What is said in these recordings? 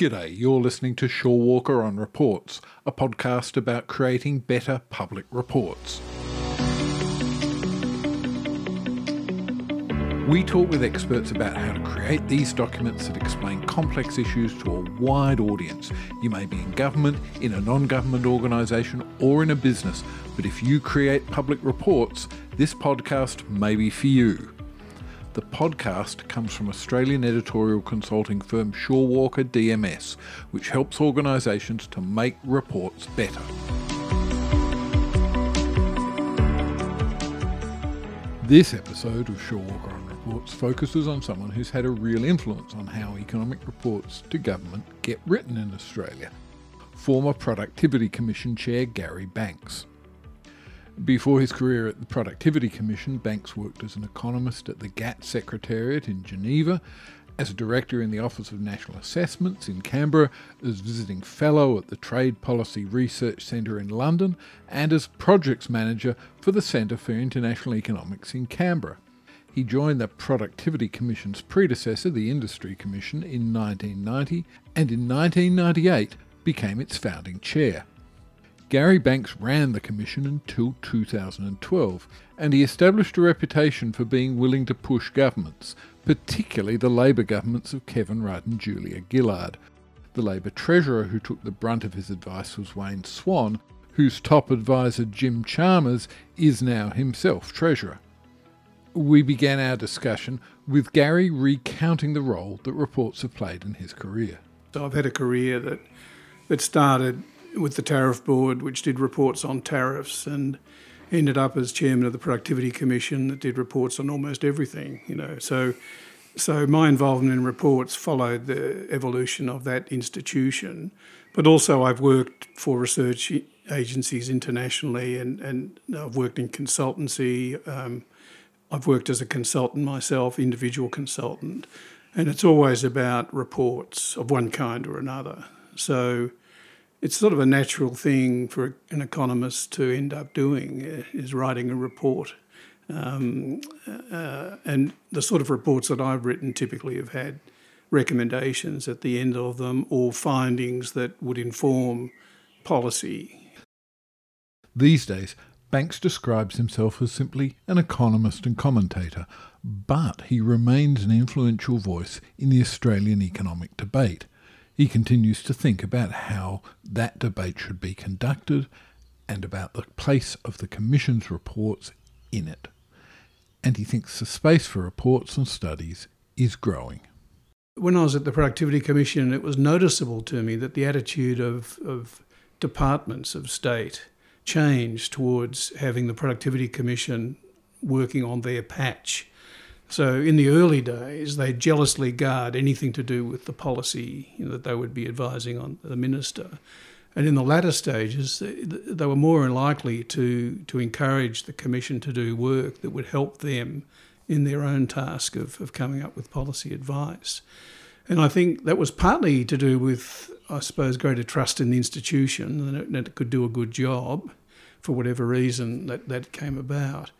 G'day, you're listening to Shaw Walker on Reports, a podcast about creating better public reports. We talk with experts about how to create these documents that explain complex issues to a wide audience. You may be in government, in a non government organisation, or in a business, but if you create public reports, this podcast may be for you. The podcast comes from Australian editorial consulting firm Shaw Walker DMS, which helps organisations to make reports better. This episode of Shaw Walker on Reports focuses on someone who's had a real influence on how economic reports to government get written in Australia former Productivity Commission Chair Gary Banks. Before his career at the Productivity Commission, Banks worked as an economist at the GATT Secretariat in Geneva, as a director in the Office of National Assessments in Canberra, as visiting fellow at the Trade Policy Research Centre in London, and as projects manager for the Centre for International Economics in Canberra. He joined the Productivity Commission's predecessor, the Industry Commission, in 1990, and in 1998 became its founding chair. Gary Banks ran the commission until 2012, and he established a reputation for being willing to push governments, particularly the Labor governments of Kevin Rudd and Julia Gillard. The Labor treasurer who took the brunt of his advice was Wayne Swan, whose top advisor Jim Chalmers is now himself treasurer. We began our discussion with Gary recounting the role that reports have played in his career. So I've had a career that that started with the Tariff Board, which did reports on tariffs, and ended up as chairman of the Productivity Commission that did reports on almost everything. You know, so so my involvement in reports followed the evolution of that institution, but also I've worked for research agencies internationally, and and I've worked in consultancy. Um, I've worked as a consultant myself, individual consultant, and it's always about reports of one kind or another. So it's sort of a natural thing for an economist to end up doing is writing a report. Um, uh, and the sort of reports that I've written typically have had recommendations at the end of them or findings that would inform policy. These days, Banks describes himself as simply an economist and commentator, but he remains an influential voice in the Australian economic debate. He continues to think about how that debate should be conducted and about the place of the Commission's reports in it. And he thinks the space for reports and studies is growing. When I was at the Productivity Commission, it was noticeable to me that the attitude of, of departments of state changed towards having the Productivity Commission working on their patch so in the early days, they jealously guard anything to do with the policy you know, that they would be advising on the minister. And in the latter stages, they were more likely to, to encourage the Commission to do work that would help them in their own task of, of coming up with policy advice. And I think that was partly to do with, I suppose, greater trust in the institution that it, that it could do a good job for whatever reason that, that came about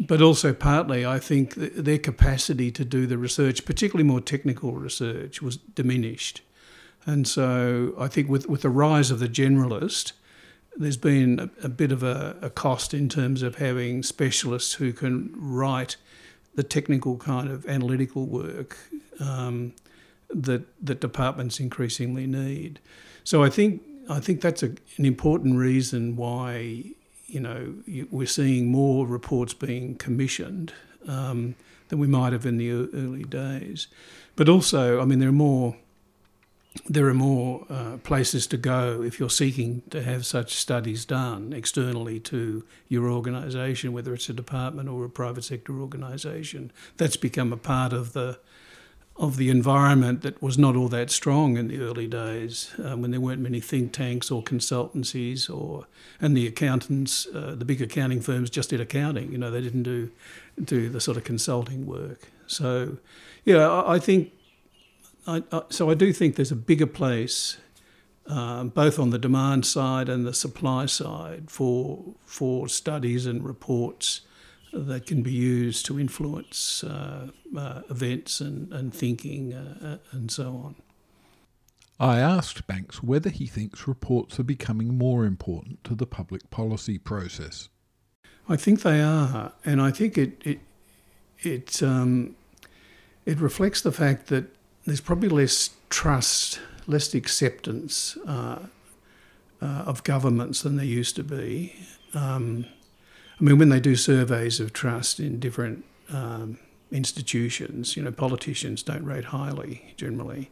but also partly I think their capacity to do the research, particularly more technical research, was diminished. And so I think with, with the rise of the generalist, there's been a, a bit of a, a, cost in terms of having specialists who can write the technical kind of analytical work um, that that departments increasingly need. So I think I think that's a, an important reason why you know, we're seeing more reports being commissioned um, than we might have in the early days. But also, I mean, there are more there are more uh, places to go if you're seeking to have such studies done externally to your organisation, whether it's a department or a private sector organisation. That's become a part of the of the environment that was not all that strong in the early days um, when there weren't many think tanks or consultancies or and the accountants uh, the big accounting firms just did accounting you know they didn't do do the sort of consulting work. So yeah I, I think I, I, so I do think there's a bigger place um, both on the demand side and the supply side for for studies and reports that can be used to influence uh, uh, events and, and thinking uh, uh, and so on. I asked Banks whether he thinks reports are becoming more important to the public policy process. I think they are, and I think it it it um, it reflects the fact that there's probably less trust, less acceptance uh, uh, of governments than there used to be. Um, I mean, when they do surveys of trust in different um, institutions, you know, politicians don't rate highly generally.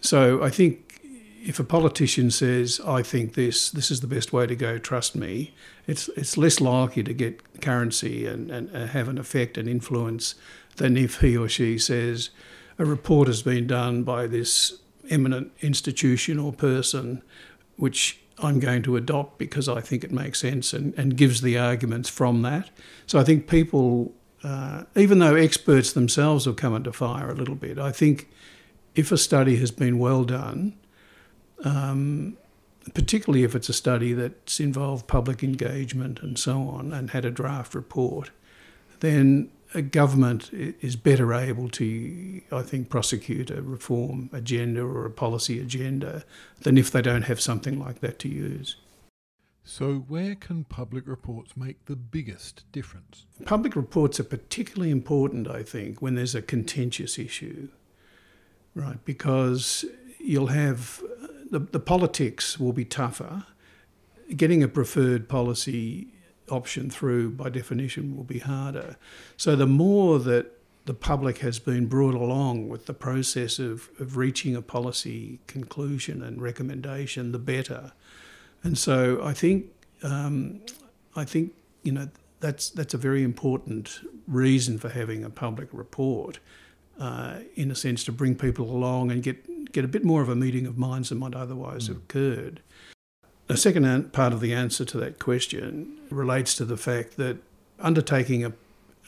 So I think if a politician says, "I think this, this is the best way to go, trust me," it's it's less likely to get currency and, and have an effect and influence than if he or she says, "A report has been done by this eminent institution or person, which I'm going to adopt because I think it makes sense and, and gives the arguments from that. So I think people, uh, even though experts themselves have come under fire a little bit, I think if a study has been well done, um, particularly if it's a study that's involved public engagement and so on and had a draft report, then a government is better able to, I think, prosecute a reform agenda or a policy agenda than if they don't have something like that to use. So, where can public reports make the biggest difference? Public reports are particularly important, I think, when there's a contentious issue, right? Because you'll have uh, the, the politics will be tougher. Getting a preferred policy option through, by definition, will be harder. So the more that the public has been brought along with the process of, of reaching a policy conclusion and recommendation, the better. And so I think um, I think you know that's that's a very important reason for having a public report, uh, in a sense, to bring people along and get get a bit more of a meeting of minds than might otherwise mm. have occurred. The second part of the answer to that question relates to the fact that undertaking a,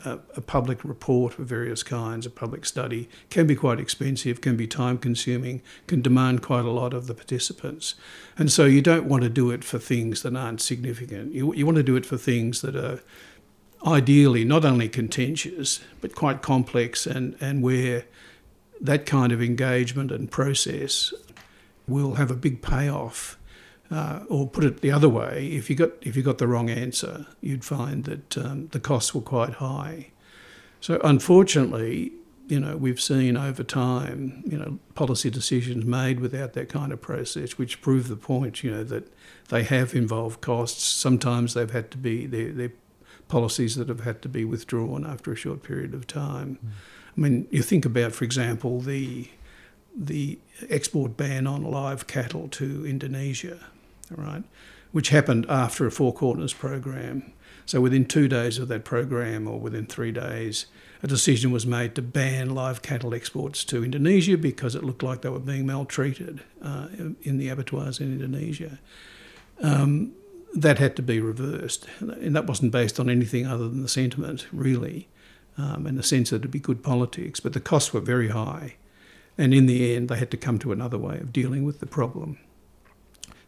a, a, public report of various kinds, a public study, can be quite expensive, can be time consuming, can demand quite a lot of the participants. And so you don't want to do it for things that aren't significant. You, you want to do it for things that are ideally not only contentious, but quite complex and, and where that kind of engagement and process will have a big payoff uh, or put it the other way, if you got if you got the wrong answer, you'd find that um, the costs were quite high. So unfortunately, you know, we've seen over time, you know, policy decisions made without that kind of process, which prove the point, you know, that they have involved costs. Sometimes they've had to be they're, they're policies that have had to be withdrawn after a short period of time. Mm. I mean, you think about, for example, the the export ban on live cattle to Indonesia right, which happened after a Four Corners program. So within two days of that program, or within three days, a decision was made to ban live cattle exports to Indonesia because it looked like they were being maltreated uh, in the abattoirs in Indonesia. Um, that had to be reversed, and that wasn't based on anything other than the sentiment, really, um, in the sense that it'd be good politics. But the costs were very high, and in the end, they had to come to another way of dealing with the problem.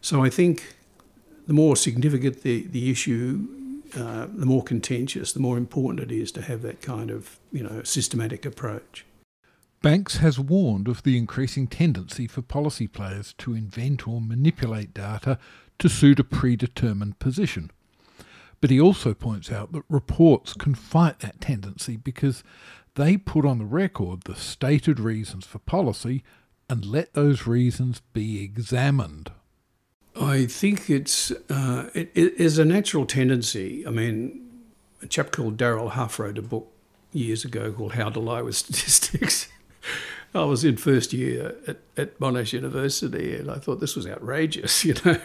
So I think the more significant the, the issue, uh, the more contentious, the more important it is to have that kind of you know systematic approach. Banks has warned of the increasing tendency for policy players to invent or manipulate data to suit a predetermined position. But he also points out that reports can fight that tendency because they put on the record the stated reasons for policy and let those reasons be examined. I think it's uh, it, is a natural tendency. I mean, a chap called Darrell Huff wrote a book years ago called How to Lie with Statistics. I was in first year at, at Monash University and I thought this was outrageous, you know.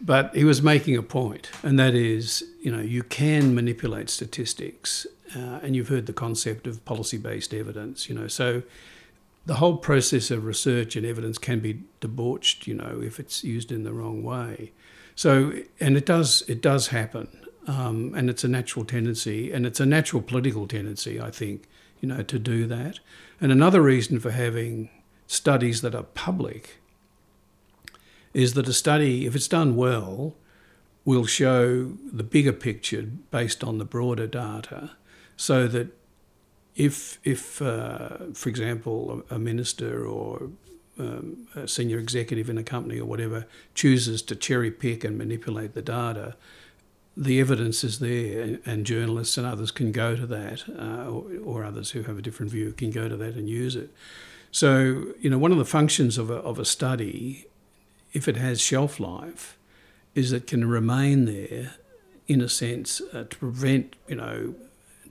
But he was making a point, and that is, you know, you can manipulate statistics, uh, and you've heard the concept of policy based evidence, you know. So the whole process of research and evidence can be debauched, you know, if it's used in the wrong way. So, and it does, it does happen, um, and it's a natural tendency, and it's a natural political tendency, I think, you know, to do that. And another reason for having studies that are public is that a study, if it's done well, will show the bigger picture based on the broader data, so that if, if uh, for example, a minister or um, a senior executive in a company or whatever chooses to cherry pick and manipulate the data, the evidence is there, and journalists and others can go to that, uh, or, or, others who have a different view can go to that and use it. So, you know, one of the functions of a, of a study, if it has shelf life, is it can remain there, in a sense, uh, to prevent, you know,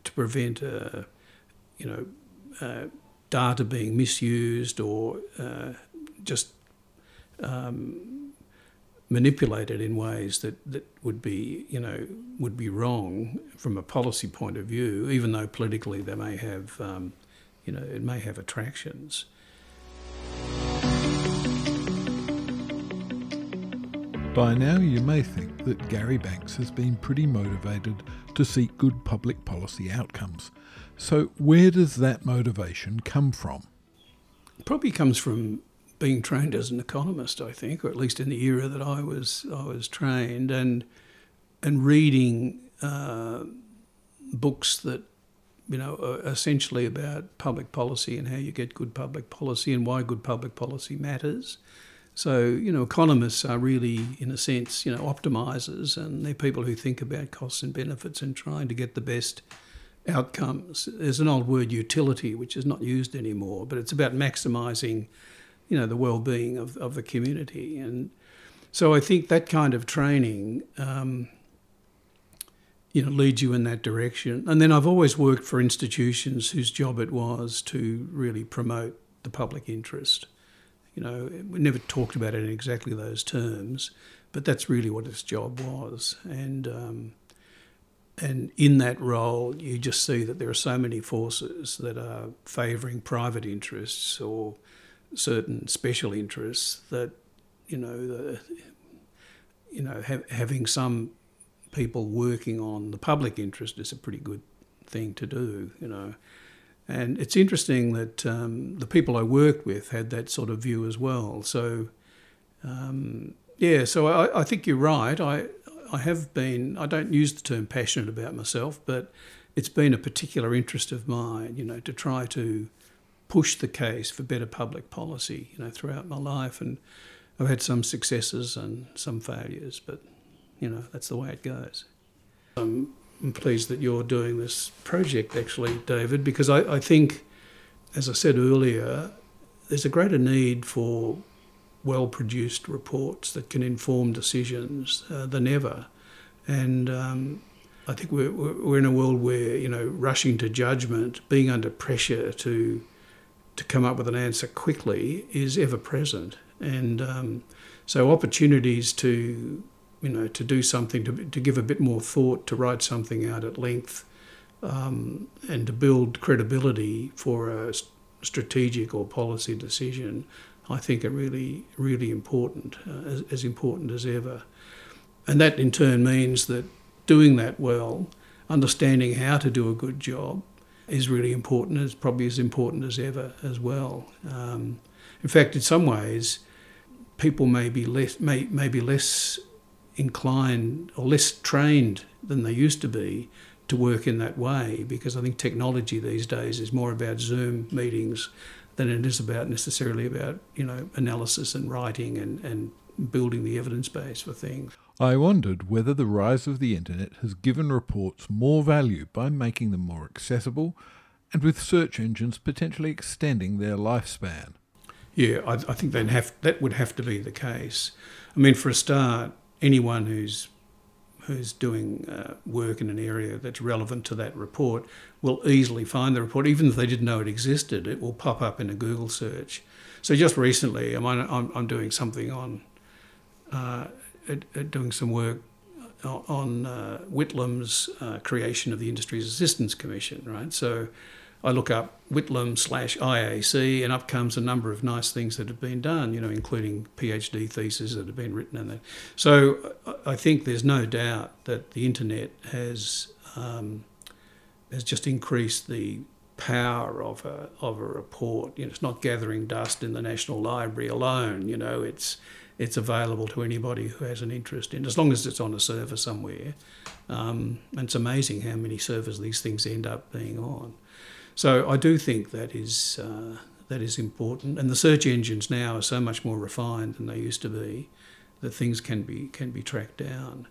to prevent, uh, you know, uh, data being misused or uh, just um, manipulated in ways that, that would be, you know, would be wrong from a policy point of view, even though politically they may have, um, you know, it may have attractions. By now, you may think that Gary Banks has been pretty motivated to seek good public policy outcomes. So, where does that motivation come from? Probably comes from being trained as an economist, I think, or at least in the era that I was I was trained, and and reading uh, books that you know are essentially about public policy and how you get good public policy and why good public policy matters. So you know, economists are really, in a sense, you know, optimizers, and they're people who think about costs and benefits and trying to get the best outcomes. There's an old word, utility, which is not used anymore, but it's about maximising you know the well-being of, of the community. And so I think that kind of training um, you know leads you in that direction. And then I've always worked for institutions whose job it was to really promote the public interest you know we never talked about it in exactly those terms but that's really what its job was. And um, and in that role, you just see that there are so many forces that are favouring private interests or certain special interests that you know the, you know ha- having some people working on the public interest is a pretty good thing to do you know and it's interesting that um, the people I worked with had that sort of view as well so um, yeah so I, I think you're right I I have been I don't use the term passionate about myself but it's been a particular interest of mine you know to try to push the case for better public policy, you know, throughout my life. And I've had some successes and some failures, but, you know, that's the way it goes. I'm, I'm pleased that you're doing this project, actually, David, because I, I think, as I said earlier, there's a greater need for well produced reports that can inform decisions uh, than ever. And um, I think we're, we're in a world where, you know, rushing to judgment, being under pressure to to come up with an answer quickly is ever present. And um, so opportunities to, you know, to do something, to, to give a bit more thought, to write something out at length, um, and to build credibility for a strategic or policy decision, I think are really, really important, uh, as, as important as ever. And that in turn means that doing that well, understanding how to do a good job, is really important. It's probably as important as ever as well. Um, in fact, in some ways, people may be less may, may be less inclined or less trained than they used to be to work in that way because I think technology these days is more about Zoom meetings than it is about necessarily about you know analysis and writing and, and building the evidence base for things. I wondered whether the rise of the internet has given reports more value by making them more accessible and with search engines potentially extending their lifespan. Yeah, I, I think have, that would have to be the case. I mean, for a start, anyone who's who's doing uh, work in an area that's relevant to that report will easily find the report, even if they didn't know it existed. It will pop up in a Google search. So just recently, I'm, I'm, I'm doing something on uh, doing some work on uh, Whitlam's uh, creation of the Industries Assistance Commission, right? So I look up Whitlam slash IAC, and up comes a number of nice things that have been done, you know, including PhD theses that have been written in that. So I think there's no doubt that the internet has um, has just increased the power of a of a report. You know, it's not gathering dust in the National Library alone. You know, it's it's available to anybody who has an interest in, as long as it's on a server somewhere. Um, and it's amazing how many servers these things end up being on. So I do think that is uh, that is important. And the search engines now are so much more refined than they used to be that things can be can be tracked down.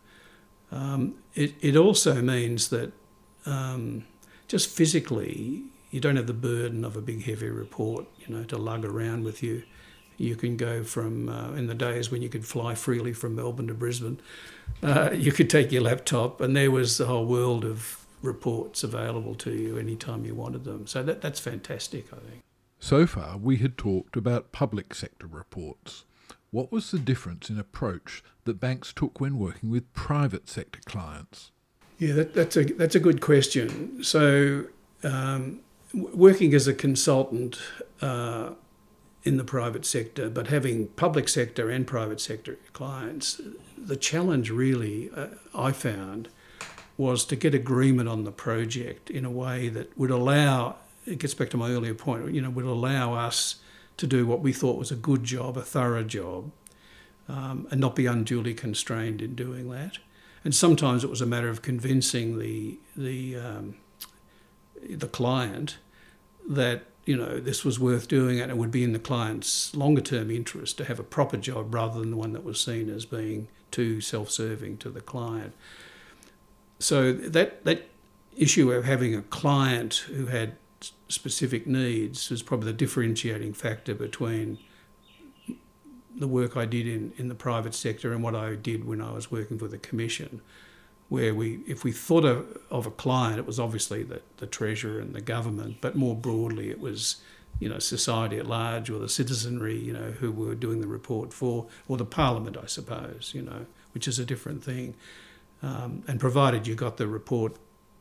Um, it it also means that um, just physically you don't have the burden of a big heavy report, you know, to lug around with you. You can go from uh, in the days when you could fly freely from Melbourne to Brisbane. Uh, you could take your laptop, and there was the whole world of reports available to you anytime you wanted them. So that that's fantastic, I think. So far, we had talked about public sector reports. What was the difference in approach that banks took when working with private sector clients? Yeah, that, that's a that's a good question. So, um, working as a consultant uh, in the private sector, but having public sector and private sector clients, the challenge really uh, I found was to get agreement on the project in a way that would allow. It gets back to my earlier point. You know, would allow us to do what we thought was a good job, a thorough job, um, and not be unduly constrained in doing that. And sometimes it was a matter of convincing the the um, the client that you know this was worth doing and it would be in the client's longer term interest to have a proper job rather than the one that was seen as being too self-serving to the client. So that that issue of having a client who had specific needs was probably the differentiating factor between the work I did in, in the private sector and what I did when I was working for the commission, where we, if we thought of, of a client, it was obviously the, the treasurer and the government, but more broadly, it was you know society at large or the citizenry, you know, who were doing the report for, or the parliament, I suppose, you know, which is a different thing. Um, and provided you got the report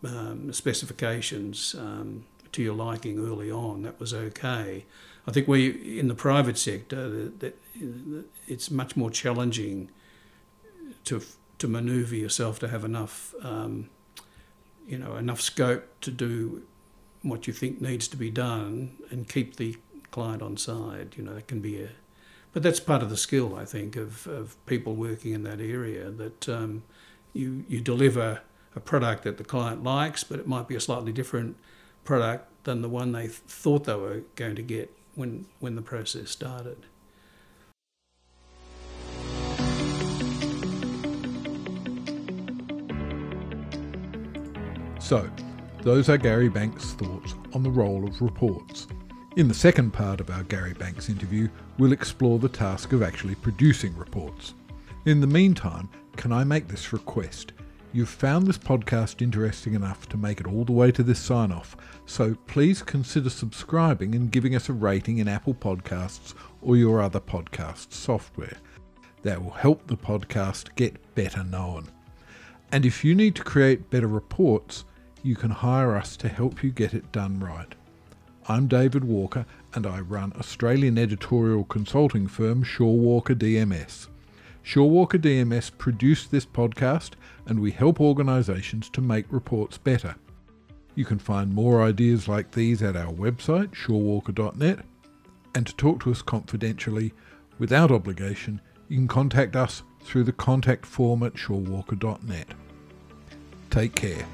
um, specifications um, to your liking early on, that was okay. I think we in the private sector that, it's much more challenging to to manoeuvre yourself to have enough um, you know enough scope to do what you think needs to be done and keep the client on side. You know, that can be a but that's part of the skill I think of, of people working in that area that um, you you deliver a product that the client likes, but it might be a slightly different product than the one they thought they were going to get when, when the process started. So, those are Gary Banks' thoughts on the role of reports. In the second part of our Gary Banks interview, we'll explore the task of actually producing reports. In the meantime, can I make this request? You've found this podcast interesting enough to make it all the way to this sign off, so please consider subscribing and giving us a rating in Apple Podcasts or your other podcast software. That will help the podcast get better known. And if you need to create better reports, you can hire us to help you get it done right. I'm David Walker and I run Australian editorial consulting firm Shaw Walker DMS. Shaw Walker DMS produced this podcast and we help organisations to make reports better. You can find more ideas like these at our website, shawwalker.net, and to talk to us confidentially without obligation, you can contact us through the contact form at shawwalker.net. Take care.